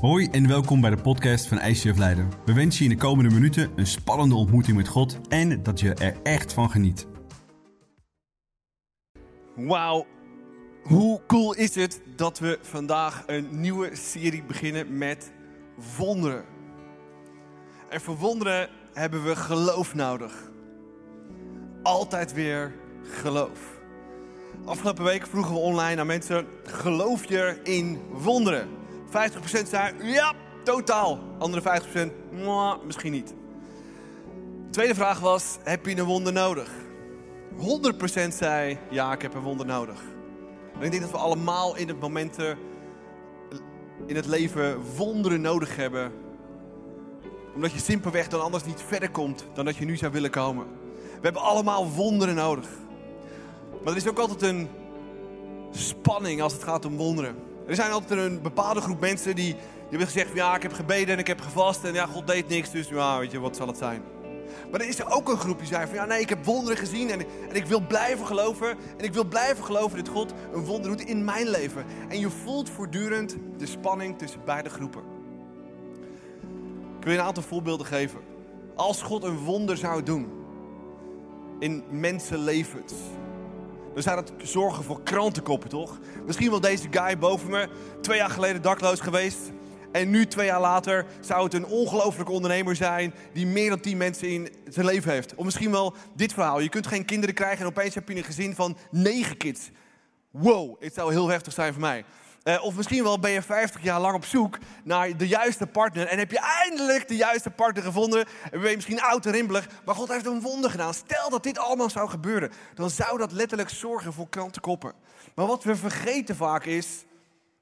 Hoi en welkom bij de podcast van ICF Leiden. We wensen je in de komende minuten een spannende ontmoeting met God en dat je er echt van geniet. Wauw, hoe cool is het dat we vandaag een nieuwe serie beginnen met wonderen. En voor wonderen hebben we geloof nodig. Altijd weer geloof. Afgelopen week vroegen we online aan mensen: geloof je in wonderen? 50% zei ja, totaal. Andere 50% mwah, misschien niet. De tweede vraag was: heb je een wonder nodig? 100% zei ja, ik heb een wonder nodig. En ik denk dat we allemaal in het momenten in het leven wonderen nodig hebben. Omdat je simpelweg dan anders niet verder komt dan dat je nu zou willen komen. We hebben allemaal wonderen nodig. Maar er is ook altijd een spanning als het gaat om wonderen. Er zijn altijd een bepaalde groep mensen die, die hebben gezegd: ja, ik heb gebeden en ik heb gevast en ja, God deed niks, dus ja, weet je, wat zal het zijn? Maar er is er ook een groep die zei van ja, nee, ik heb wonderen gezien en, en ik wil blijven geloven. En ik wil blijven geloven dat God een wonder doet in mijn leven. En je voelt voortdurend de spanning tussen beide groepen. Ik wil je een aantal voorbeelden geven. Als God een wonder zou doen in mensenlevens, dan zou dat zorgen voor krantenkoppen, toch? Misschien wel deze guy boven me, twee jaar geleden dakloos geweest. En nu, twee jaar later, zou het een ongelooflijke ondernemer zijn die meer dan tien mensen in zijn leven heeft. Of misschien wel dit verhaal. Je kunt geen kinderen krijgen en opeens heb je een gezin van negen kids. Wow, het zou heel heftig zijn voor mij. Uh, of misschien wel ben je 50 jaar lang op zoek naar de juiste partner. En heb je eindelijk de juiste partner gevonden. En ben je misschien oud en rimpelig. Maar God heeft een wonder gedaan. Stel dat dit allemaal zou gebeuren. Dan zou dat letterlijk zorgen voor krantenkoppen. Maar wat we vergeten vaak is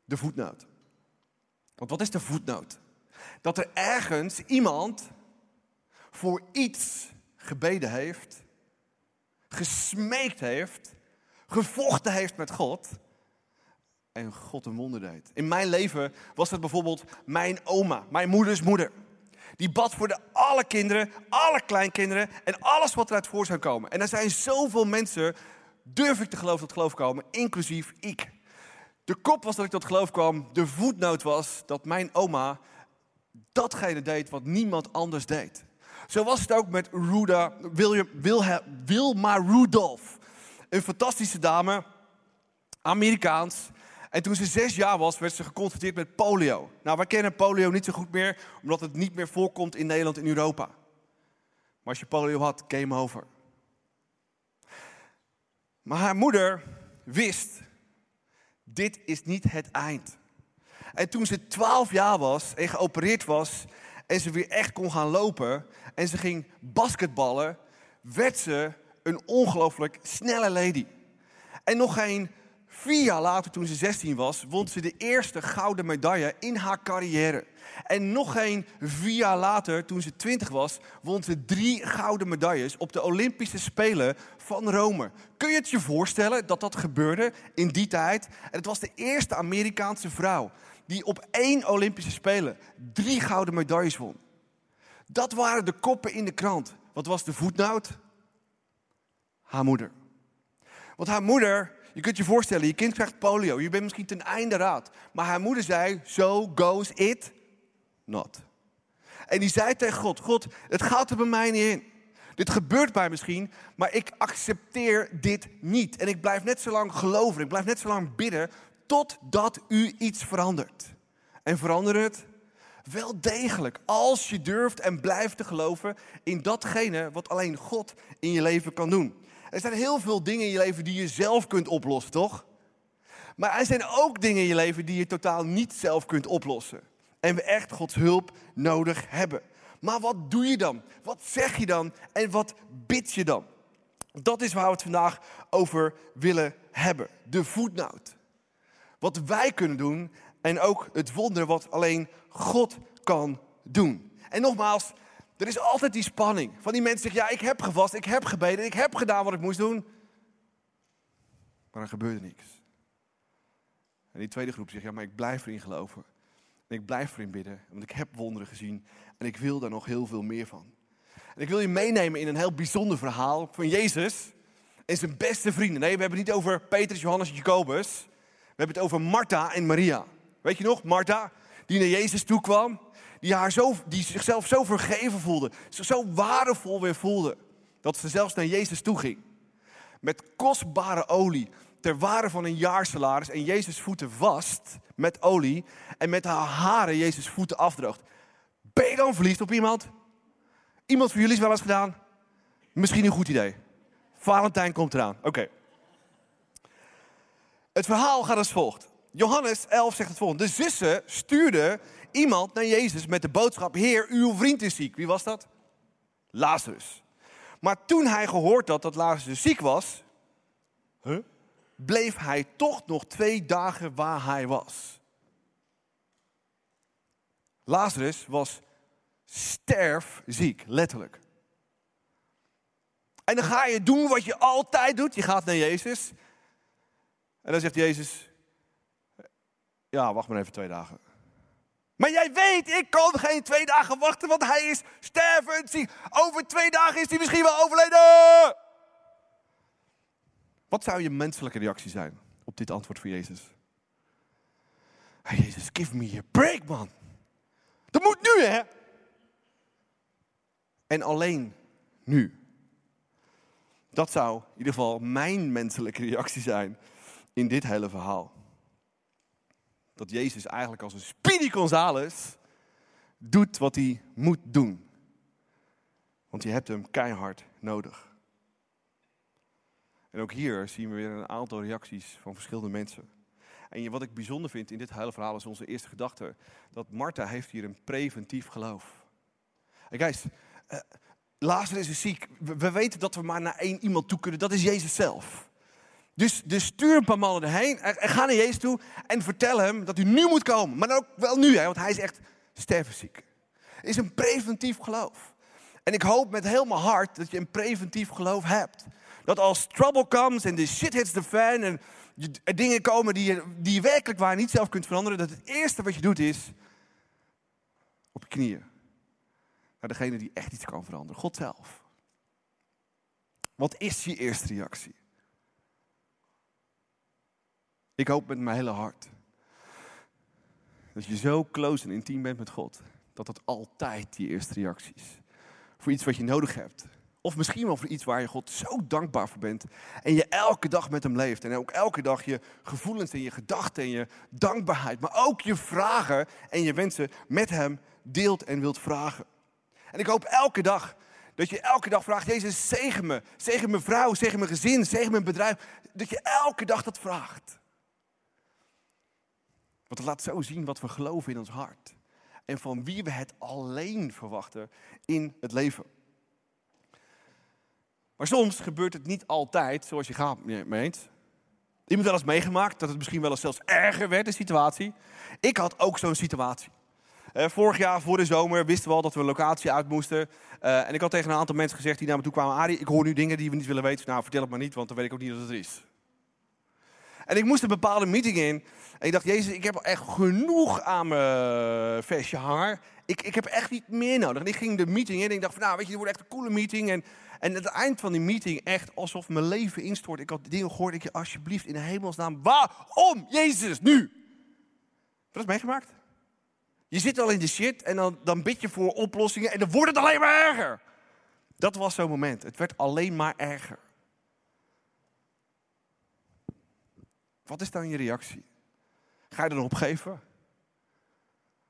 de voetnoot. Want wat is de voetnoot? Dat er ergens iemand voor iets gebeden heeft, gesmeekt heeft, gevochten heeft met God en God een wonder deed. In mijn leven was dat bijvoorbeeld mijn oma, mijn moeders moeder. Die bad voor de alle kinderen, alle kleinkinderen en alles wat eruit voor zou komen. En er zijn zoveel mensen, durf ik te geloven tot geloof komen, inclusief ik. De kop was dat ik tot geloof kwam. De voetnoot was dat mijn oma datgene deed wat niemand anders deed. Zo was het ook met Ruda, Wilma Rudolph. Een fantastische dame, Amerikaans. En toen ze zes jaar was, werd ze geconfronteerd met polio. Nou, wij kennen polio niet zo goed meer, omdat het niet meer voorkomt in Nederland en Europa. Maar als je polio had, game over. Maar haar moeder wist dit is niet het eind. En toen ze 12 jaar was en geopereerd was en ze weer echt kon gaan lopen en ze ging basketballen, werd ze een ongelooflijk snelle lady. En nog geen vier jaar later, toen ze 16 was, won ze de eerste gouden medaille in haar carrière. En nog geen vier jaar later, toen ze 20 was, won ze drie gouden medailles op de Olympische Spelen van Rome. Kun je het je voorstellen dat dat gebeurde in die tijd? En het was de eerste Amerikaanse vrouw die op één Olympische Spelen drie gouden medailles won. Dat waren de koppen in de krant. Wat was de voetnoot? Haar moeder. Want haar moeder, je kunt je voorstellen, je kind krijgt polio. Je bent misschien ten einde raad. Maar haar moeder zei, so goes it not. En die zei tegen God, God, het gaat er bij mij niet in. Dit gebeurt bij misschien, maar ik accepteer dit niet. En ik blijf net zo lang geloven, ik blijf net zo lang bidden, totdat u iets verandert. En verander het wel degelijk, als je durft en blijft te geloven in datgene wat alleen God in je leven kan doen. Er zijn heel veel dingen in je leven die je zelf kunt oplossen, toch? Maar er zijn ook dingen in je leven die je totaal niet zelf kunt oplossen. En we echt Gods hulp nodig hebben. Maar wat doe je dan? Wat zeg je dan? En wat bid je dan? Dat is waar we het vandaag over willen hebben. De voetnoot. Wat wij kunnen doen en ook het wonder wat alleen God kan doen. En nogmaals, er is altijd die spanning van die mensen zeggen, ja, ik heb gevast, ik heb gebeden, ik heb gedaan wat ik moest doen. Maar er gebeurde niks. En die tweede groep zegt, ja, maar ik blijf erin geloven. En ik blijf erin bidden, want ik heb wonderen gezien en ik wil daar nog heel veel meer van. En ik wil je meenemen in een heel bijzonder verhaal van Jezus en zijn beste vrienden. Nee, we hebben het niet over Petrus, Johannes en Jacobus. We hebben het over Martha en Maria. Weet je nog, Martha? die naar Jezus toe kwam. Die, haar zo, die zichzelf zo vergeven voelde. Zo waardevol weer voelde. Dat ze zelfs naar Jezus toe ging. Met kostbare olie. Ter waarde van een jaarsalaris. En Jezus voeten vast met olie. En met haar haren Jezus voeten afdroogt. Ben je dan verliefd op iemand? Iemand van jullie is wel eens gedaan? Misschien een goed idee. Valentijn komt eraan. Oké. Het verhaal gaat als volgt. Johannes 11 zegt het volgende. De zussen stuurden iemand naar Jezus met de boodschap: Heer, uw vriend is ziek. Wie was dat? Lazarus. Maar toen hij gehoord had dat Lazarus ziek was, bleef hij toch nog twee dagen waar hij was. Lazarus was sterfziek, letterlijk. En dan ga je doen wat je altijd doet. Je gaat naar Jezus. En dan zegt Jezus, ja, wacht maar even twee dagen. Maar jij weet, ik kan geen twee dagen wachten, want hij is stervend. Over twee dagen is hij misschien wel overleden. Wat zou je menselijke reactie zijn op dit antwoord van Jezus? Jezus, give me a break, man. Dat moet nu, hè? En alleen nu. Dat zou in ieder geval mijn menselijke reactie zijn in dit hele verhaal. Dat Jezus eigenlijk als een Speedy Gonzales doet wat hij moet doen. Want je hebt hem keihard nodig. En ook hier zien we weer een aantal reacties van verschillende mensen. En wat ik bijzonder vind in dit hele verhaal is onze eerste gedachte. Dat Martha heeft hier een preventief geloof. En guys, uh, Lazarus is ziek. We, weten dat we maar naar één iemand toe kunnen. Dat is Jezus zelf. Dus, dus stuur een paar mannen erheen. En ga naar Jezus toe en vertel hem dat u nu moet komen. Maar ook wel nu, hè, want hij is echt stervenziek. Het is een preventief geloof. En ik hoop met heel mijn hart dat je een preventief geloof hebt. Dat als trouble comes en de shit hits the fan en er dingen komen die je, die je werkelijk waar niet zelf kunt veranderen, dat het eerste wat je doet is op je knieën naar degene die echt iets kan veranderen. God zelf. Wat is je eerste reactie? Ik hoop met mijn hele hart dat je zo close en intiem bent met God, dat dat altijd je eerste reactie is. Voor iets wat je nodig hebt. Of misschien wel voor iets waar je God zo dankbaar voor bent. En je elke dag met hem leeft. En ook elke dag je gevoelens en je gedachten en je dankbaarheid. Maar ook je vragen en je wensen met hem deelt en wilt vragen. En ik hoop elke dag dat je elke dag vraagt, Jezus, zegen me. Zegen mijn vrouw, zegen mijn gezin, zegen mijn bedrijf. Dat je elke dag dat vraagt. Want het laat zo zien wat we geloven in ons hart. En van wie we het alleen verwachten in het leven. Maar soms gebeurt het niet altijd zoals je gaat meent. Iemand wel eens meegemaakt dat het misschien wel eens zelfs erger werd, de situatie. Ik had ook zo'n situatie. Uh, vorig jaar, voor de zomer, wisten we al dat we een locatie uit moesten. Uh, en ik had tegen een aantal mensen gezegd die naar me toe kwamen... Arie, ik hoor nu dingen die we niet willen weten. Nou, vertel het maar niet, want dan weet ik ook niet dat het is. En ik moest een bepaalde meeting in. En ik dacht, Jezus, ik heb echt genoeg aan mijn vestje haar. Ik, ik heb echt niet meer nodig. En ik ging de meeting in en ik dacht van, nou, weet je, dit wordt echt een coole meeting. En, en aan het eind van die meeting, echt alsof mijn leven instort. Ik had dingen gehoord, ik je alsjeblieft in de hemelsnaam, waarom, Jezus, nu? Wat is meegemaakt? Je zit al in de shit en dan, dan bid je voor oplossingen en dan wordt het alleen maar erger. Dat was zo'n moment. Het werd alleen maar erger. Wat is dan je reactie? Ga je dan opgeven?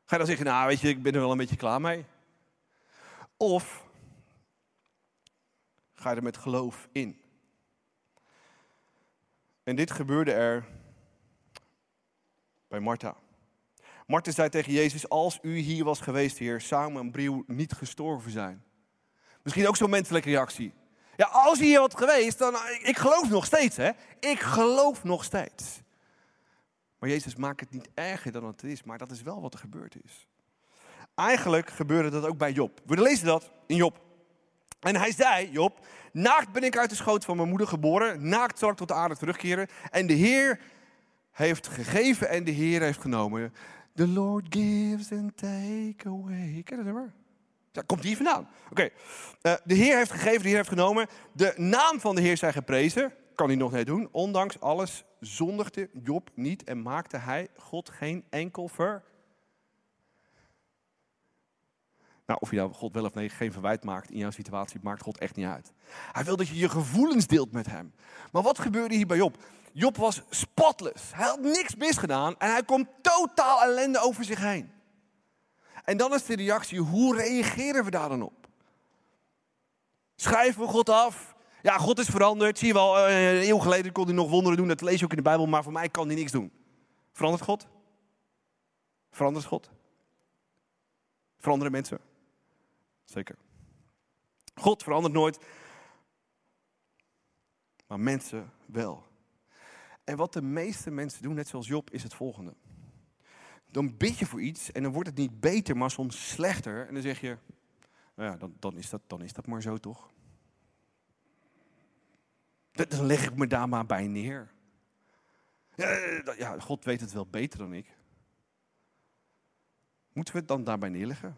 Ga je dan zeggen, nou weet je, ik ben er wel een beetje klaar mee? Of ga je er met geloof in? En dit gebeurde er bij Martha. Marten zei tegen Jezus, als u hier was geweest, heer, zou mijn broer niet gestorven zijn. Misschien ook zo'n menselijke reactie. Ja, als hier had geweest, dan, ik geloof nog steeds, hè. Ik geloof nog steeds. Maar Jezus maakt het niet erger dan het is, maar dat is wel wat er gebeurd is. Eigenlijk gebeurde dat ook bij Job. We lezen dat in Job. En hij zei, Job, naakt ben ik uit de schoot van mijn moeder geboren, naakt zal ik tot de aarde terugkeren. En de Heer heeft gegeven en de Heer heeft genomen. The Lord gives and take away. Ken je dat? Daar komt hier vandaan. Oké. Eh, de Heer heeft gegeven, de Heer heeft genomen. De naam van de Heer zij geprezen. Kan hij nog niet doen. Ondanks alles zondigde Job niet en maakte hij God geen enkel Nou, of je nou God wel of nee geen verwijt maakt in jouw situatie, maakt God echt niet uit. Hij wil dat je je gevoelens deelt met hem. Maar wat gebeurde hier bij Job? Job was spotless. Hij had niks misgedaan en hij komt totaal ellende over zich heen. En dan is de reactie, hoe reageren we daar dan op? Schrijven we God af? Ja, God is veranderd. Zie je wel, eh, een eeuw geleden kon hij nog wonderen doen. Dat lees je ook in de Bijbel, maar voor mij kan hij niks doen. Verandert God? Verandert God? Veranderen mensen? Zeker. God verandert nooit, maar mensen wel. En wat de meeste mensen doen, net zoals Job, is het volgende. Dan bid je voor iets en dan wordt het niet beter, maar soms slechter. En dan zeg je, nou ja, dan, dan, is, dat, dan is dat maar zo toch? Dan leg ik me daar maar bij neer. Ja, God weet het wel beter dan ik. Moeten we het dan daarbij neerleggen?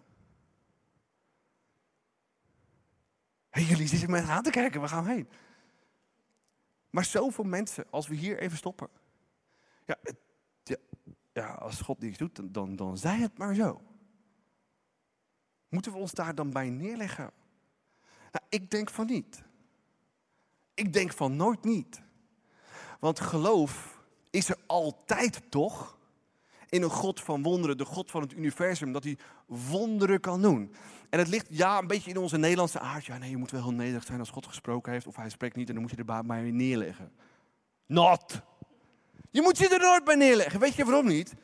Hey, jullie zitten me aan te kijken, we gaan heen. Maar zoveel mensen, als we hier even stoppen. Ja, ja, ja als God niets doet, dan, dan, zij het maar zo. Moeten we ons daar dan bij neerleggen? Nou, ik denk van niet. Ik denk van nooit niet. Want geloof is er altijd toch? in een God van wonderen, de God van het universum, dat hij wonderen kan doen. En het ligt ja een beetje in onze Nederlandse aard. Ja, nee, je moet wel heel nederig zijn als God gesproken heeft, of hij spreekt niet en dan moet je er maar weer neerleggen. Not. Je moet je er nooit bij neerleggen. Weet je waarom niet?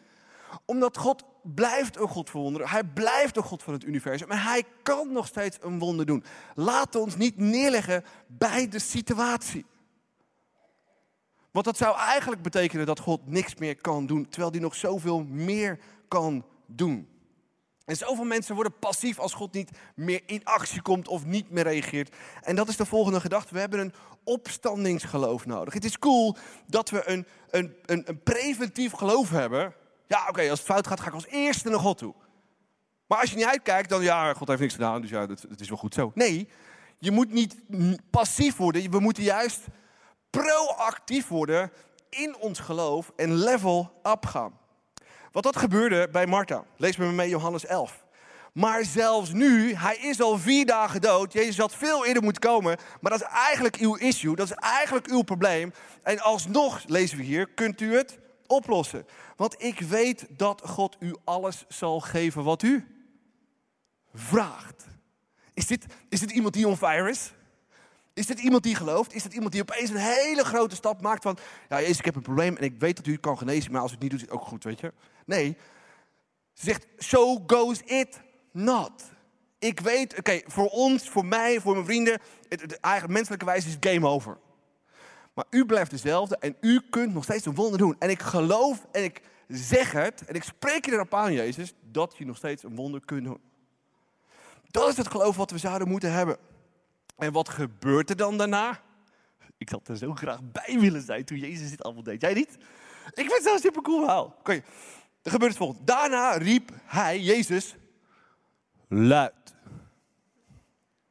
Omdat God blijft een God van wonderen. Hij blijft een God van het universum. Maar hij kan nog steeds een wonder doen. We ons niet neerleggen bij de situatie. Want dat zou eigenlijk betekenen dat God niks meer kan doen, terwijl hij nog zoveel meer kan doen. En zoveel mensen worden passief als God niet meer in actie komt of niet meer reageert. En dat is de volgende gedachte. We hebben een opstandingsgeloof nodig. Het is cool dat we een, een, een, preventief geloof hebben. Ja, oké, als het fout gaat, ga ik als eerste naar God toe. Maar als je niet uitkijkt, dan ja, God heeft niks gedaan, dus ja, het is wel goed zo. Nee, je moet niet passief worden. We moeten juist proactief worden in ons geloof en level up gaan. Wat dat gebeurde bij Martha. Lees met me mee Johannes 11. Maar zelfs nu, hij is al vier dagen dood. Jezus had veel eerder moeten komen. Maar dat is eigenlijk uw issue. Dat is eigenlijk uw probleem. En alsnog, lezen we hier, kunt u het oplossen. Want ik weet dat God u alles zal geven wat u vraagt. Is dit, is dit iemand die on is? Is dit iemand die gelooft? Is dit iemand die opeens een hele grote stap maakt van... Ja, Jezus, ik heb een probleem en ik weet dat u het kan genezen... maar als u het niet doet, is het ook goed, weet je? Nee, ze zegt, so goes it not. Ik weet, oké, voor ons, voor mij, voor mijn vrienden... Het, eigenlijk menselijke wijze is het game over. Maar u blijft dezelfde en u kunt nog steeds een wonder doen. En ik geloof en ik zeg het en ik spreek je erop aan, Jezus... dat je nog steeds een wonder kunt doen. Dat is het geloof wat we zouden moeten hebben. En wat gebeurt er dan daarna? Ik had er zo graag bij willen zijn toen Jezus dit allemaal deed. Jij niet? Ik vind het zo'n super cool verhaal. Oké, er gebeurt het volgende. Daarna riep hij, Jezus, luid.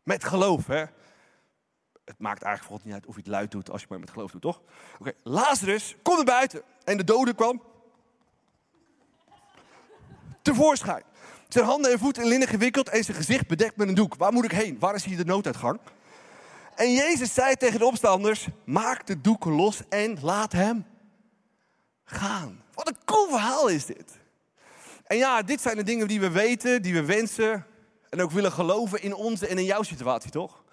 Met geloof, hè. Het maakt eigenlijk volgens niet uit of je het luid doet als je maar met geloof doet, toch? Oké, Lazarus, kom naar buiten. En de dode kwam tevoorschijn. Zijn handen en voeten in linnen gewikkeld en zijn gezicht bedekt met een doek. Waar moet ik heen? Waar is hier de nooduitgang? En Jezus zei tegen de opstanders: Maak de doeken los en laat hem gaan. Wat een cool verhaal is dit. En ja, dit zijn de dingen die we weten, die we wensen en ook willen geloven in onze en in jouw situatie, toch?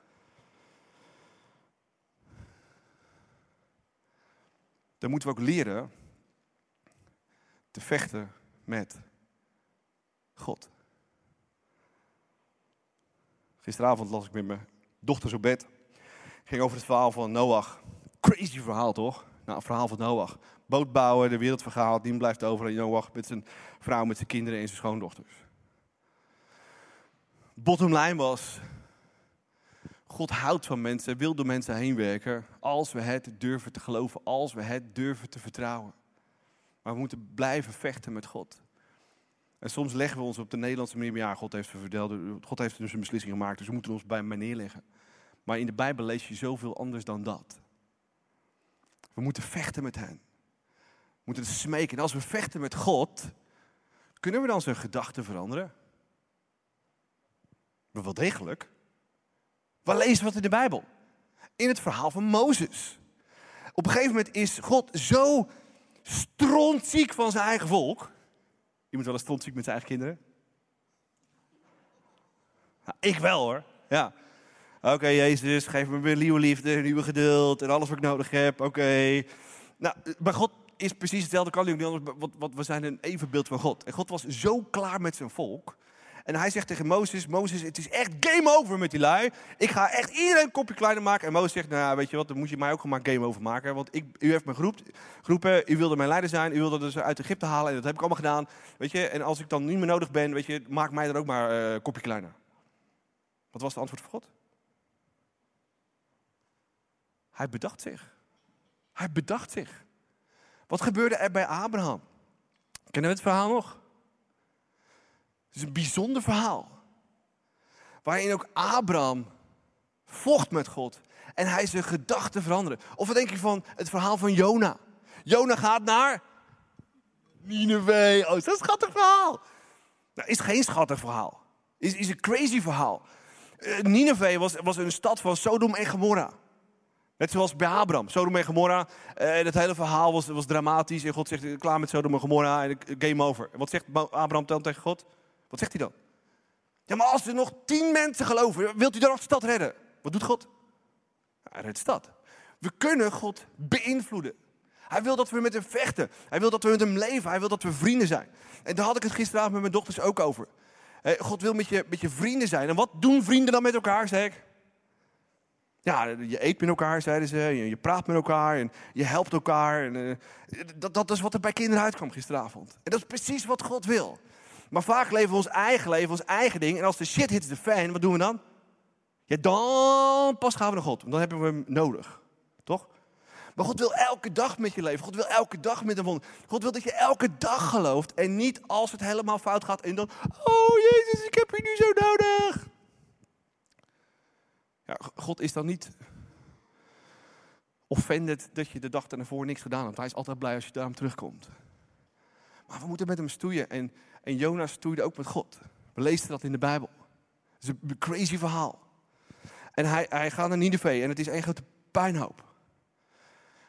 Dan moeten we ook leren te vechten met God. Gisteravond las ik met mijn dochters op bed. Ging over het verhaal van Noach. Crazy verhaal toch? Nou, een verhaal van Noach. Boot bouwen, de wereld vergaat. Die blijft over aan Noach met zijn vrouw, met zijn kinderen en zijn schoondochters. Bottom line was, God houdt van mensen, wil door mensen heen werken, als we het durven te geloven, als we het durven te vertrouwen. Maar we moeten blijven vechten met God. En soms leggen we ons op de Nederlandse manier, ja, God heeft, verteld, God heeft dus een beslissing gemaakt, dus we moeten ons bij mij neerleggen. Maar in de Bijbel lees je zoveel anders dan dat. We moeten vechten met hen. We moeten het smeken. En als we vechten met God, kunnen we dan zijn gedachten veranderen? Maar wel degelijk. Waar lezen we wat in de Bijbel? In het verhaal van Mozes. Op een gegeven moment is God zo strontziek van zijn eigen volk. Iemand wel eens strontziek met zijn eigen kinderen? Ik wel hoor. Ja. Oké, Jezus, geef me weer nieuwe liefde, nieuwe geduld en alles wat ik nodig heb. Oké. Nou, maar God is precies hetzelfde, kan niet anders, want we zijn een evenbeeld van God. En God was zo klaar met zijn volk. En hij zegt tegen Mozes, Mozes, het is echt game over met die lui. Ik ga echt iedereen een kopje kleiner maken. En Mozes zegt, nou weet je wat, dan moet je mij ook maar game over maken. Want ik, u heeft me geroepen, u wilde mijn leider zijn, u wilde dus uit Egypte halen. En dat heb ik allemaal gedaan. Weet je, en als ik dan niet meer nodig ben, weet je, maak mij dan ook maar uh, een kopje kleiner. Wat was het antwoord van God? Hij bedacht zich. Hij bedacht zich. Wat gebeurde er bij Abraham? Kennen we het verhaal nog? Het is een bijzonder verhaal. Waarin ook Abraham vocht met God. En hij zijn gedachten veranderde. Of wat denk je van het verhaal van Jona? Jona gaat naar Nineveh. Oh, dat is een schattig verhaal. Nou, is geen schattig verhaal. Is, is een crazy verhaal. Uh, Nineveh was, was een stad van Sodom en Gomorra. Net zoals bij Abraham, Sodom en Gomorra. Uh, het hele verhaal was, was dramatisch. En God zegt, klaar met Sodom en Gomorra en game over. En wat zegt Abraham dan tegen God? Wat zegt hij dan? Ja, maar als er nog tien mensen geloven, wilt u dan de stad redden? Wat doet God? Hij redt de stad. We kunnen God beïnvloeden. Hij wil dat we met hem vechten. Hij wil dat we met hem leven. Hij wil dat we vrienden zijn. En daar had ik het gisteravond met mijn dochters ook over. Eh, God wil met je, vrienden zijn. En wat doen vrienden dan met elkaar, zeg ik? Ja, je eet met elkaar, zeiden ze. Je, praat met elkaar en je helpt elkaar. En, uh, dat, dat is wat er bij kinderen uitkwam gisteravond. En dat is precies wat God wil. Maar vaak leven we ons eigen leven, ons eigen ding. En als de shit hits de fan, wat doen we dan? Ja, dan pas gaan we naar God. Dan hebben we hem nodig. Toch? Maar God wil elke dag met je leven. God wil elke dag met een wonder. God wil dat je elke dag gelooft. En niet als het helemaal fout gaat. En dan, oh Jezus, ik heb je nu zo nodig. Ja, God is dan niet offended dat je de dag daarvoor niks gedaan hebt. Hij is altijd blij als je daarom terugkomt. Maar we moeten met hem stoeien. En, en Jonas stoeide ook met God. We lezen dat in de Bijbel. Het is een crazy verhaal. En hij, hij gaat naar Nineveh en het is één grote puinhoop.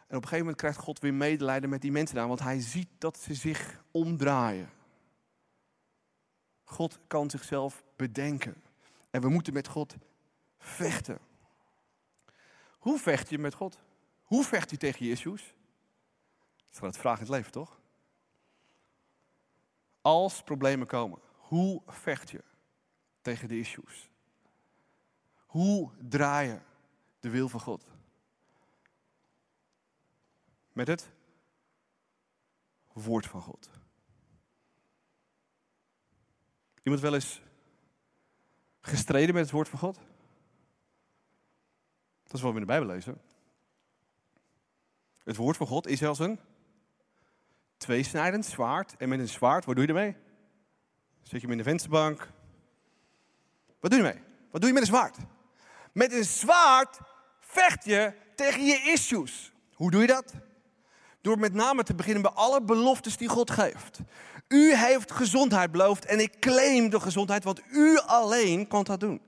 En op een gegeven moment krijgt God weer medelijden met die mensen daar, want hij ziet dat ze zich omdraaien. God kan zichzelf bedenken. En we moeten met God vechten. Hoe vecht je met God? Hoe vecht je tegen je issues? Dat is het vraag in het leven, toch? Als problemen komen, hoe vecht je tegen de issues? Hoe draai je de wil van God? Met het woord van God. Iemand wel eens gestreden met het woord van God? Dat is wat we in de Bijbel lezen. Het woord van God is als een tweesnijdend zwaard. En met een zwaard, wat doe je ermee? Zet je hem in de vensterbank. Wat doe je ermee? Wat doe je met een zwaard? Met een zwaard vecht je tegen je issues. Hoe doe je dat? Door met name te beginnen bij alle beloftes die God geeft. U heeft gezondheid beloofd en ik claim de gezondheid, want u alleen kan dat doen.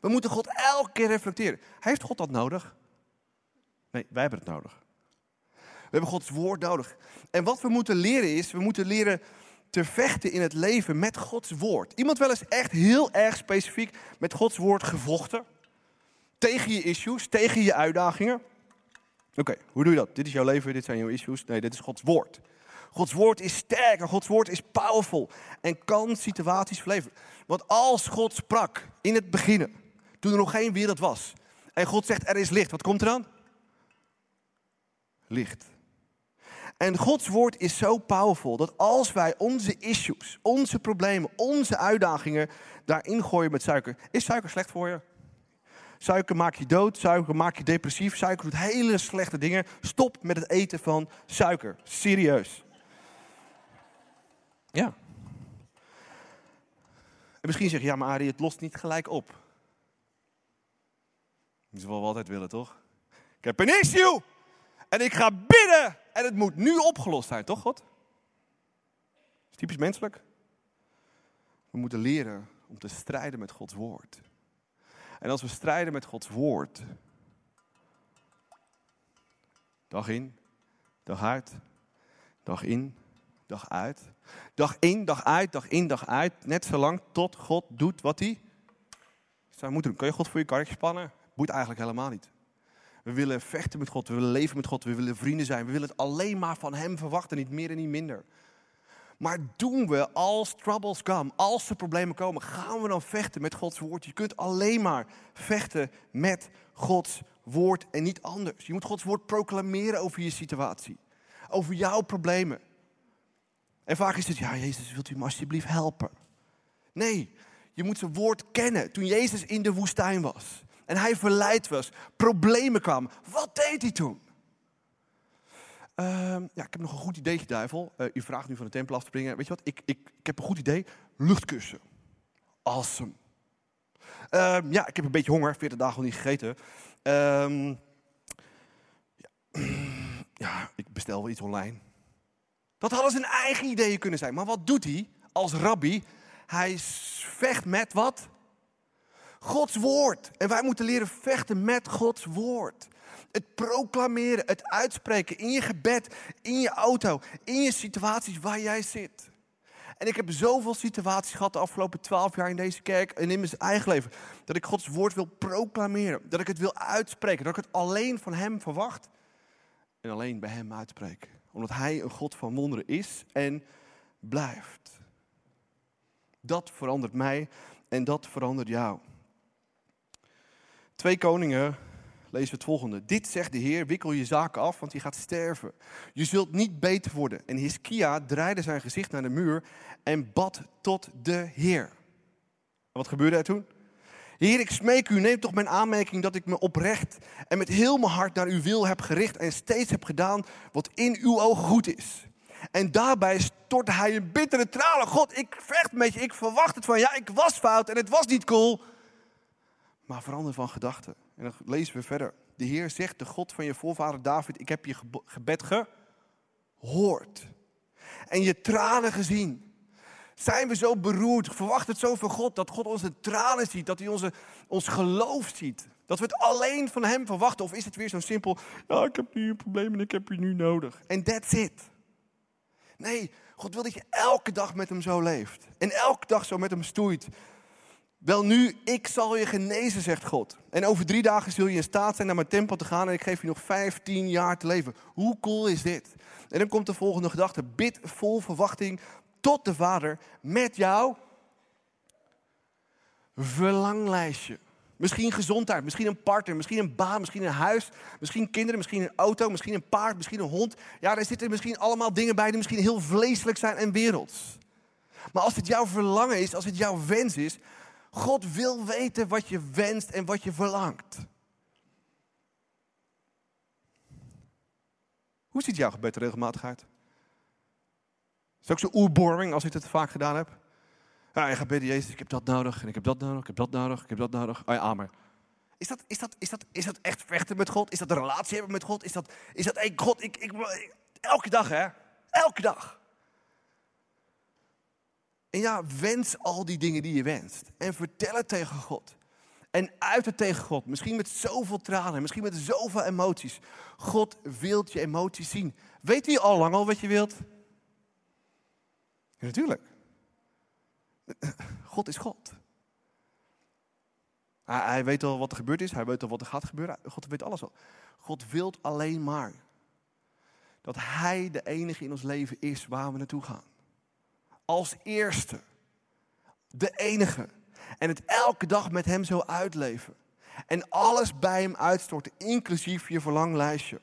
We moeten God elke keer reflecteren. Heeft God dat nodig? Nee, wij hebben het nodig. We hebben Gods woord nodig. En wat we moeten leren is, we moeten leren te vechten in het leven met Gods woord. Iemand wel eens echt heel erg specifiek met Gods woord gevochten? Tegen je issues, tegen je uitdagingen? Oké, hoe doe je dat? Dit is jouw leven, dit zijn jouw issues. Nee, dit is Gods woord. Gods woord is sterker, Gods woord is powerful en kan situaties verleveren. Want als God sprak in het begin, toen er nog geen wereld was, en God zegt er is licht, wat komt er dan? Licht. En Gods woord is zo powerful dat als wij onze issues, onze problemen, onze uitdagingen daarin gooien met suiker. Is suiker slecht voor je? Suiker maakt je dood, suiker maakt je depressief, suiker doet hele slechte dingen. Stop met het eten van suiker. Serieus. Ja. En misschien zeg je, ja maar Arie, het lost niet gelijk op. Dat is wat we altijd willen, toch? Ik heb een issue en ik ga bidden en het moet nu opgelost zijn, toch God? Is typisch menselijk. We moeten leren om te strijden met Gods woord. En als we strijden met Gods woord, dag in, dag uit, dag in, dag uit, dag in, dag uit, dag in, dag uit, net zolang tot God doet wat hij zou moeten. Kun je God voor je karretje spannen? Boeit eigenlijk helemaal niet. We willen vechten met God, we willen leven met God, we willen vrienden zijn. We willen het alleen maar van Hem verwachten, niet meer en niet minder. Maar doen we als troubles come, als er problemen komen, gaan we dan vechten met Gods woord? Je kunt alleen maar vechten met Gods woord en niet anders. Je moet Gods woord proclameren over je situatie, over jouw problemen. En vaak is het, ja Jezus, wilt u me alsjeblieft helpen? Nee, je moet zijn woord kennen. Toen Jezus in de woestijn was en hij verleid was, problemen kwamen. Wat deed hij toen? Ehm, ja, ik heb nog een goed idee, duivel. Uh, u vraagt nu van de tempel af te springen. Weet je wat? Ik, ik, ik heb een goed idee. Luchtkussen. Awesome. Ehm, ja, ik heb een beetje honger. 40 dagen al niet gegeten. Ehm, ja. ja, ik bestel wel iets online. Dat hadden zijn eigen ideeën kunnen zijn. Maar wat doet hij als rabbi? Hij vecht met wat? Gods woord. En wij moeten leren vechten met Gods woord. Het proclameren, het uitspreken in je gebed, in je auto, in je situaties waar jij zit. En ik heb zoveel situaties gehad de afgelopen twaalf jaar in deze kerk en in mijn eigen leven. Dat ik Gods woord wil proclameren. Dat ik het wil uitspreken. Dat ik het alleen van Hem verwacht. En alleen bij Hem uitspreek. Omdat Hij een God van wonderen is en blijft. Dat verandert mij en dat verandert jou. Twee koningen lezen we het volgende. Dit zegt de Heer, wikkel je zaken af, want je gaat sterven. Je zult niet beter worden. En Hiskia draaide zijn gezicht naar de muur en bad tot de Heer. wat gebeurde er toen? Heer, ik smeek u, neem toch mijn aanmerking dat ik me oprecht en met heel mijn hart naar uw wil heb gericht en steeds heb gedaan wat in uw ogen goed is. En daarbij stortte hij een bittere tranen. God, ik vecht met je, ik verwacht het van ja, ik was fout en het was niet cool. Maar verander van gedachten. En dan lezen we verder. De Heer zegt, de God van je voorvader David, ik heb je gebed gehoord. En je tranen gezien. Zijn we zo beroerd? Verwacht het zo van God dat God onze tranen ziet, dat hij onze, ons geloof ziet. Dat we het alleen van Hem verwachten. Of is het weer zo simpel, ja, ik heb nu een probleem en ik heb je nu nodig. En that's it. Nee, God wil dat je elke dag met Hem zo leeft. En elke dag zo met Hem stoeit. Wel nu, ik zal je genezen, zegt God. En over drie dagen zul je in staat zijn naar mijn tempel te gaan en ik geef je nog 15 jaar te leven. Hoe cool is dit? En dan komt de volgende gedachte. Bid vol verwachting tot de Vader met jouw verlanglijstje. Misschien gezondheid, misschien een partner, misschien een baan, misschien een huis, misschien kinderen, misschien een auto, misschien een paard, misschien een hond. Ja, daar zitten misschien allemaal dingen bij die misschien heel vleeselijk zijn en werelds. Maar als het jouw verlangen is, als het jouw wens is, God wil weten wat je wenst en wat je verlangt. Hoe ziet jouw gebed regelmatig uit? Is het ook zo oerboring als ik het vaak gedaan heb? Ja, je gaat bidden, Jezus, ik heb dat nodig en ik heb dat nodig, ik heb dat nodig, ik heb dat nodig. Oh ja. Is dat, is, dat, is, dat, is dat echt vechten met God? Is dat een relatie hebben met God? Is dat, is dat hey, God, ik, ik, elke dag hè? Elke dag. En ja, wens al die dingen die je wenst. En vertel het tegen God. En uit het tegen God. Misschien met zoveel tranen, misschien met zoveel emoties. God wilt je emoties zien. Weet hij al lang al wat je wilt? Ja, natuurlijk. God is God. Hij, weet al wat er gebeurd is. Hij weet al wat er gaat gebeuren. God weet alles al. God wilt alleen maar dat Hij de enige in ons leven is waar we naartoe gaan als eerste. De enige. En het elke dag met hem zo uitleven. En alles bij hem uitstorten, inclusief je verlanglijstje.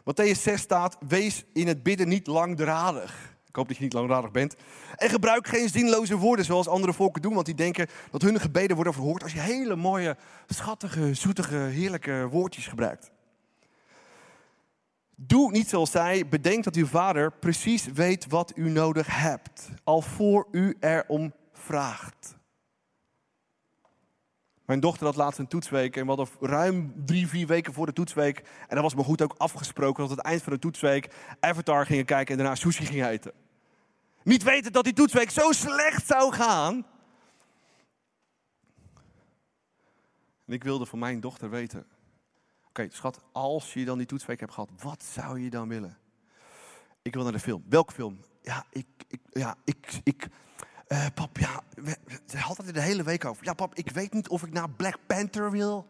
Matthäus 6 staat, wees in het bidden niet langdradig. Ik hoop dat je niet langdradig bent. En gebruik geen zinloze woorden zoals andere volken doen, want die denken dat hun gebeden worden verhoord als je hele mooie, schattige, zoetige, heerlijke woordjes gebruikt. Doe niet zoals zij. Bedenk dat uw vader precies weet wat u nodig hebt. Al voor u erom vraagt. Mijn dochter had laatst een toetsweek en we hadden ruim drie, vier weken voor de toetsweek. En dat was me goed ook afgesproken dat het eind van de toetsweek Avatar gingen kijken en daarna sushi gingen eten. Niet weten dat die toetsweek zo slecht zou gaan. En ik wilde van mijn dochter weten. Oké, schat, als je dan die toetsweek hebt gehad, wat zou je dan willen? Ik wil naar de film. Welke film? Ja, ik, ik, ja, ik, ik, eh, pap, ja, we, hadden het de hele week over. Ja, pap, ik weet niet of ik naar Black Panther wil.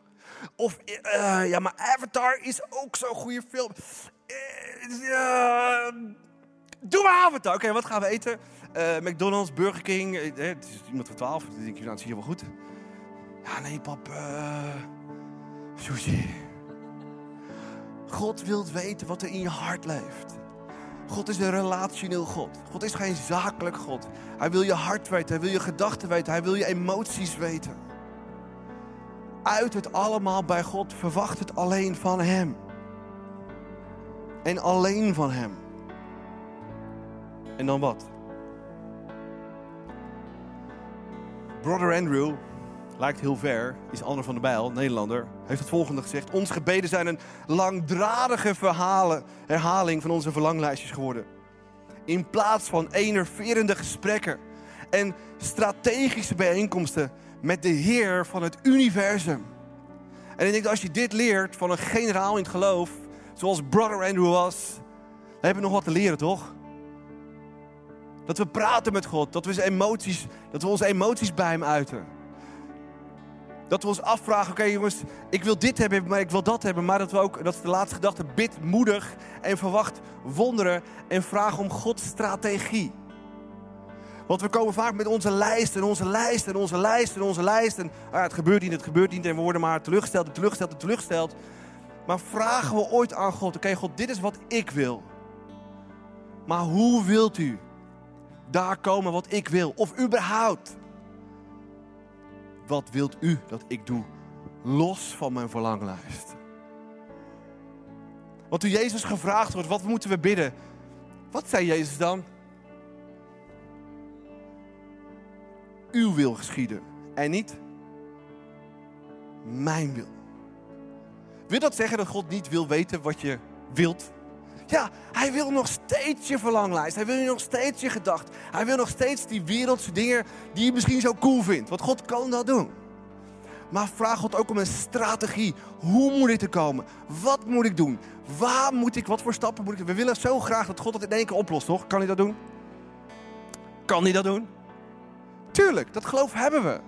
Of, eh, ja, maar Avatar is ook zo'n goede film. Eh, doe maar Avatar. Oké, wat gaan we eten? McDonald's, Burger King. Het is iemand van 12. Dan denk je, dat zie je wel goed. Ja, nee, pap. sushi. God wilt weten wat er in je hart leeft. God is een relationeel God. God is geen zakelijk God. Hij wil je hart weten. Hij wil je gedachten weten. Hij wil je emoties weten. Uit het allemaal bij God. Verwacht het alleen van Hem. En alleen van Hem. En dan wat? Brother Andrew, lijkt heel ver, is Ander van der Bijl, Nederlander, heeft het volgende gezegd. Onze gebeden zijn een langdradige verhalen, herhaling van onze verlanglijstjes geworden. In plaats van enerverende gesprekken en strategische bijeenkomsten met de Heer van het universum. En ik denk dat als je dit leert van een generaal in het geloof, zoals Brother Andrew was, dan heb je nog wat te leren, toch? Dat we praten met God, dat we, zijn emoties, dat we onze emoties bij Hem uiten. Dat we ons afvragen, oké jongens, ik wil dit hebben, maar ik wil dat hebben. Maar dat we ook, dat is de laatste gedachte, bid moedig en verwacht wonderen en vraag om Gods strategie. Want we komen vaak met onze lijst en onze lijst en onze lijst en onze lijst. En ah, het gebeurt niet, het gebeurt niet en we worden maar teleurgesteld en teleurgesteld en teleurgesteld. Maar vragen we ooit aan God, oké God, dit is wat ik wil. Maar hoe wilt u daar komen wat ik wil? Of überhaupt, wat wilt u dat ik doe? Los van mijn verlanglijst. Want toen Jezus gevraagd wordt, wat moeten we bidden? Wat zei Jezus dan? Uw wil geschieden en niet mijn wil. Wil dat zeggen dat God niet wil weten wat je wilt? Ja, hij wil nog steeds je verlanglijst. Hij wil nog steeds je gedacht. Hij wil nog steeds die wereldse dingen die je misschien zo cool vindt. Want God kan dat doen. Maar vraag God ook om een strategie. Hoe moet ik er komen? Wat moet ik doen? Waar moet ik? Wat voor stappen moet ik? We willen zo graag dat God dat in één keer oplost, toch? Kan hij dat doen? Kan hij dat doen? Tuurlijk, dat geloof hebben we.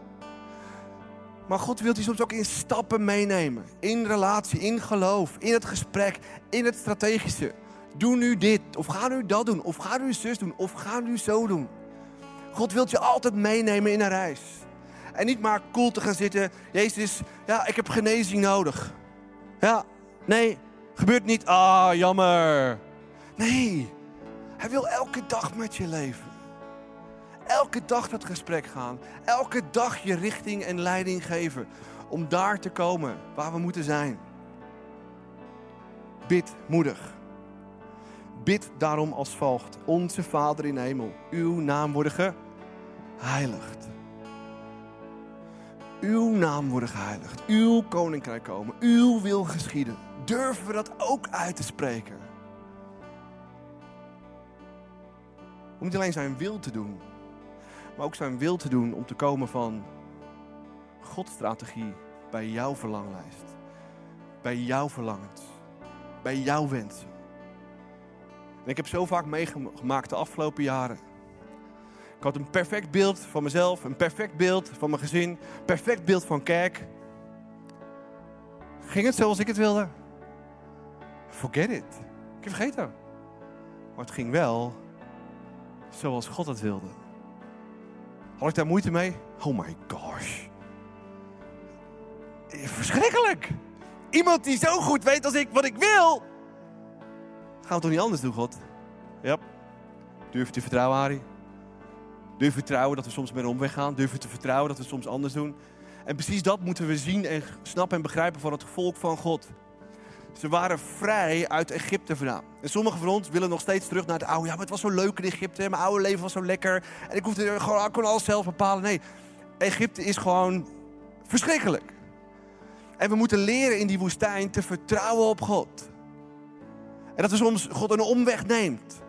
Maar God wil je soms ook in stappen meenemen. In relatie, in geloof, in het gesprek, in het strategische. Doe nu dit, of ga nu dat doen, of ga nu zus doen, of ga nu zo doen. God wil je altijd meenemen in een reis. En niet maar cool te gaan zitten. Jezus, ja, ik heb genezing nodig. Ja, nee, gebeurt niet. Ah, jammer. Nee, hij wil elke dag met je leven. Elke dag dat gesprek gaan. Elke dag je richting en leiding geven. Om daar te komen waar we moeten zijn. Bid moedig. Bid daarom als volgt. Onze Vader in hemel, uw naam worden geheiligd. Uw naam worden geheiligd. Uw koninkrijk komen. Uw wil geschieden. Durven we dat ook uit te spreken? Om niet alleen zijn wil te doen, maar ook zijn wil te doen om te komen van Gods strategie bij jouw verlanglijst. Bij jouw verlangens. Bij jouw wensen. En ik heb zo vaak meegemaakt de afgelopen jaren. Ik had een perfect beeld van mezelf, een perfect beeld van mijn gezin, perfect beeld van kerk. Ging het zoals ik het wilde? Forget it. Ik heb vergeten. Maar het ging wel zoals God het wilde. Had ik daar moeite mee? Oh my gosh. Verschrikkelijk. Iemand die zo goed weet als ik wat ik wil. Gaan we toch niet anders doen, God? Ja. Durf je te vertrouwen, Harry? Durf je vertrouwen dat we soms met een omweg gaan? Durf je te vertrouwen dat we soms anders doen? En precies dat moeten we zien en snappen en begrijpen van het volk van God. Ze waren vrij uit Egypte vandaan. En sommigen van ons willen nog steeds terug naar het oude. Ja, maar het was zo leuk in Egypte. Mijn oude leven was zo lekker. En ik hoefde gewoon, ik kon alles zelf bepalen. Nee, Egypte is gewoon verschrikkelijk. En we moeten leren in die woestijn te vertrouwen op God. En dat we soms God een omweg neemt.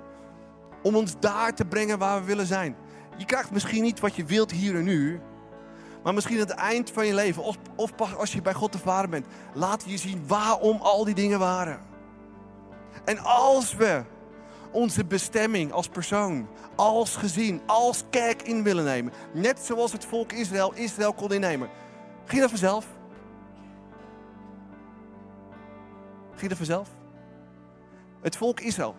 Om ons daar te brengen waar we willen zijn. Je krijgt misschien niet wat je wilt hier en nu. Maar misschien aan het eind van je leven, of, pas als je bij God de Vader bent, laat je zien waarom al die dingen waren. En als we onze bestemming als persoon, als gezin, als kerk in willen nemen, net zoals het volk Israël Israël kon innemen, ging dat vanzelf? Ging dat vanzelf? Het volk Israël,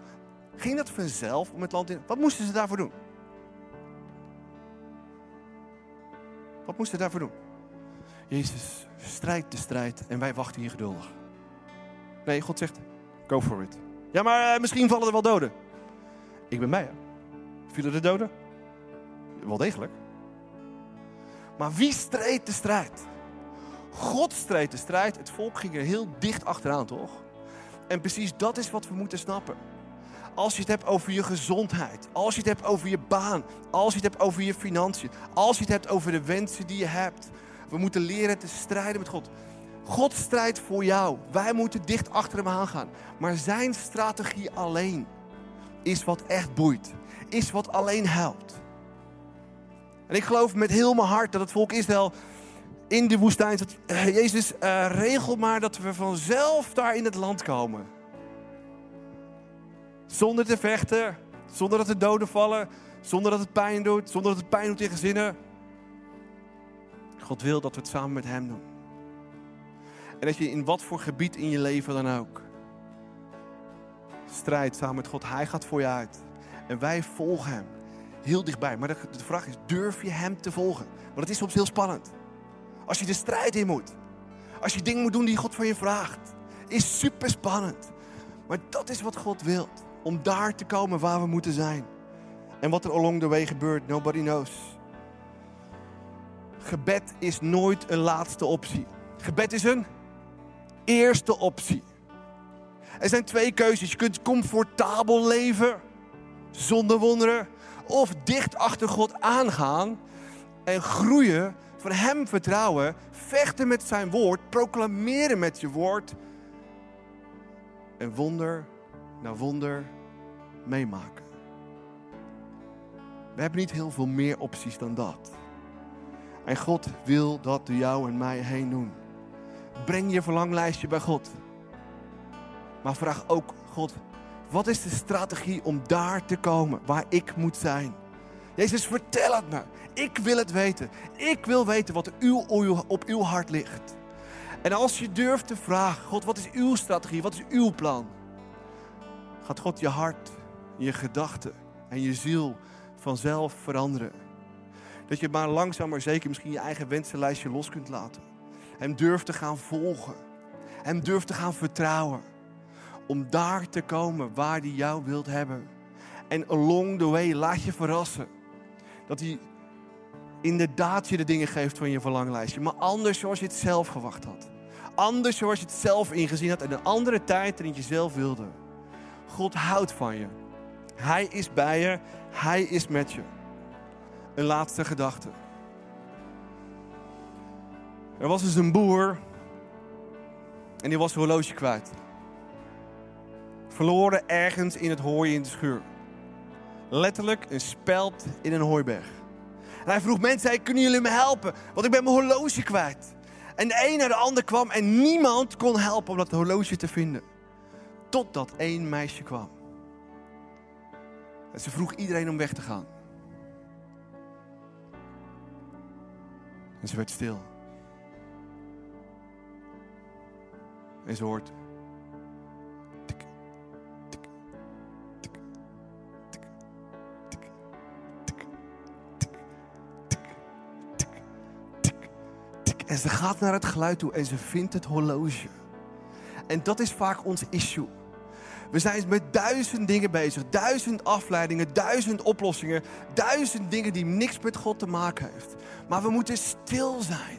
ging dat vanzelf om het land in? Wat moesten ze daarvoor doen? Wat moesten ze daarvoor doen? Jezus, strijd de strijd en wij wachten hier geduldig. Nee, God zegt, go for it. Ja, maar eh, misschien vallen er wel doden. Ik ben bij? Vielen er doden? Wel degelijk. Maar wie streed de strijd? God streed de strijd. Het volk ging er heel dicht achteraan, toch? En precies dat is wat we moeten snappen. Als je het hebt over je gezondheid, als je het hebt over je baan, als je het hebt over je financiën, als je het hebt over de wensen die je hebt. We moeten leren te strijden met God. God strijdt voor jou. Wij moeten dicht achter hem aangaan. Maar zijn strategie alleen is wat echt boeit. Is wat alleen helpt. En ik geloof met heel mijn hart dat het volk Israël in de woestijn. Eh, Jezus, uh, regel maar dat we vanzelf daar in het land komen. Zonder te vechten, zonder dat er doden vallen, zonder dat het pijn doet, zonder dat het pijn doet in gezinnen. God wil dat we het samen met Hem doen. En dat je in wat voor gebied in je leven dan ook strijd samen met God. Hij gaat voor je uit. En wij volgen Hem heel dichtbij. Maar de, de vraag is, durf je Hem te volgen? Want het is soms heel spannend. Als je de strijd in moet. Als je dingen moet doen die God van je vraagt. Is super spannend. Maar dat is wat God wil. Om daar te komen waar we moeten zijn. En wat er along the way gebeurt, nobody knows. Gebed is nooit een laatste optie. Gebed is een eerste optie. Er zijn twee keuzes. Je kunt comfortabel leven zonder wonderen. Of dicht achter God aangaan en groeien, van Hem vertrouwen, vechten met Zijn woord, proclameren met je woord. En wonder na wonder meemaken. We hebben niet heel veel meer opties dan dat. En God wil dat door jou en mij heen doen. Breng je verlanglijstje bij God. Maar vraag ook God, wat is de strategie om daar te komen waar ik moet zijn? Jezus, vertel het me. Ik wil het weten. Ik wil weten wat uw, op uw hart ligt. En als je durft te vragen, God, wat is uw strategie? Wat is uw plan? Gaat God je hart, je gedachten en je ziel vanzelf veranderen. Dat je maar langzaam maar zeker misschien je eigen wensenlijstje los kunt laten. Hem durft te gaan volgen. Hem durft te gaan vertrouwen om daar te komen waar hij jou wilt hebben. En along the way laat je verrassen. Dat hij inderdaad je de dingen geeft van je verlanglijstje. Maar anders zoals je het zelf gewacht had. Anders zoals je het zelf ingezien had. En een andere tijd dan je zelf wilde. God houdt van je. Hij is bij je. Hij is met je. Een laatste gedachte. Er was dus een boer. En die was zijn horloge kwijt verloren ergens in het hooi in de schuur. Letterlijk een speld in een hooiberg. En hij vroeg mensen, kunnen jullie me helpen? Want ik ben mijn horloge kwijt. En de een naar de ander kwam en niemand kon helpen om dat horloge te vinden. Totdat één meisje kwam. En ze vroeg iedereen om weg te gaan. En ze werd stil. En ze hoort En ze gaat naar het geluid toe en ze vindt het horloge. En dat is vaak ons issue. We zijn met duizend dingen bezig, duizend afleidingen, duizend oplossingen, duizend dingen die niks met God te maken heeft. Maar we moeten stil zijn.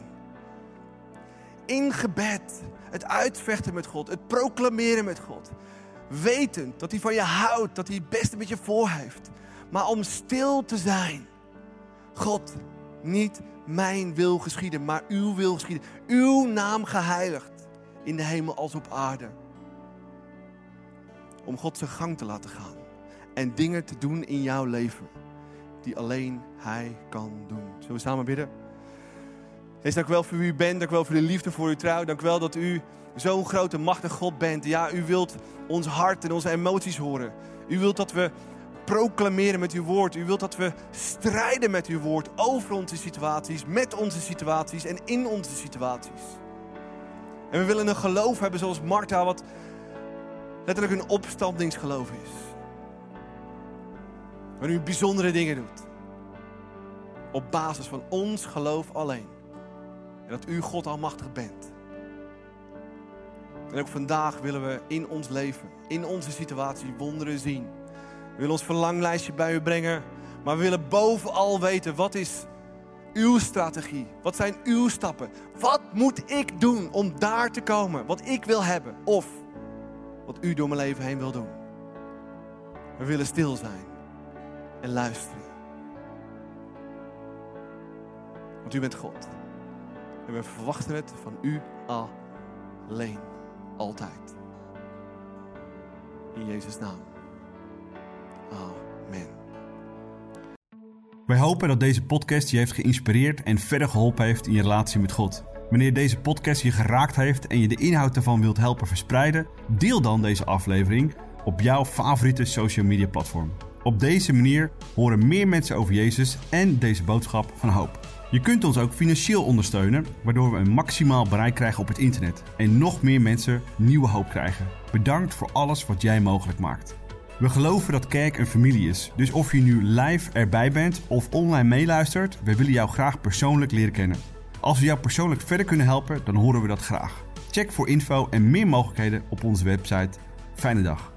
In gebed, het uitvechten met God, het proclameren met God. Wetend dat hij van je houdt, dat hij het beste met je voor heeft. Maar om stil te zijn. God, niet mijn wil geschieden, maar uw wil geschieden. Uw naam geheiligd in de hemel als op aarde. Om God zijn gang te laten gaan. En dingen te doen in jouw leven die alleen Hij kan doen. Zullen we samen bidden? Heer, dank u wel voor wie u bent. Dank u wel voor de liefde voor uw trouw. Dank u wel dat u zo'n grote, machtige God bent. Ja, u wilt ons hart en onze emoties horen. U wilt dat we proclameren met uw woord. U wilt dat we strijden met uw woord over onze situaties, met onze situaties en in onze situaties. En we willen een geloof hebben zoals Martha, wat letterlijk een opstandingsgeloof is. Waarin u bijzondere dingen doet. Op basis van ons geloof alleen. En dat u God almachtig bent. En ook vandaag willen we in ons leven, in onze situatie, wonderen zien. We willen ons verlanglijstje bij u brengen. Maar we willen bovenal weten, wat is uw strategie? Wat zijn uw stappen? Wat moet ik doen om daar te komen? Wat ik wil hebben? Of wat u door mijn leven heen wil doen? We willen stil zijn en luisteren. Want u bent God. En we verwachten het van u alleen. Altijd. In Jezus' naam. Amen. Wij hopen dat deze podcast je heeft geïnspireerd en verder geholpen heeft in je relatie met God. Wanneer deze podcast je geraakt heeft en je de inhoud ervan wilt helpen verspreiden, deel dan deze aflevering op jouw favoriete social media platform. Op deze manier horen meer mensen over Jezus en deze boodschap van hoop. Je kunt ons ook financieel ondersteunen, waardoor we een maximaal bereik krijgen op het internet en nog meer mensen nieuwe hoop krijgen. Bedankt voor alles wat jij mogelijk maakt. We geloven dat kerk een familie is, dus of je nu live erbij bent of online meeluistert, we willen jou graag persoonlijk leren kennen. Als we jou persoonlijk verder kunnen helpen, dan horen we dat graag. Check voor info en meer mogelijkheden op onze website. Fijne dag.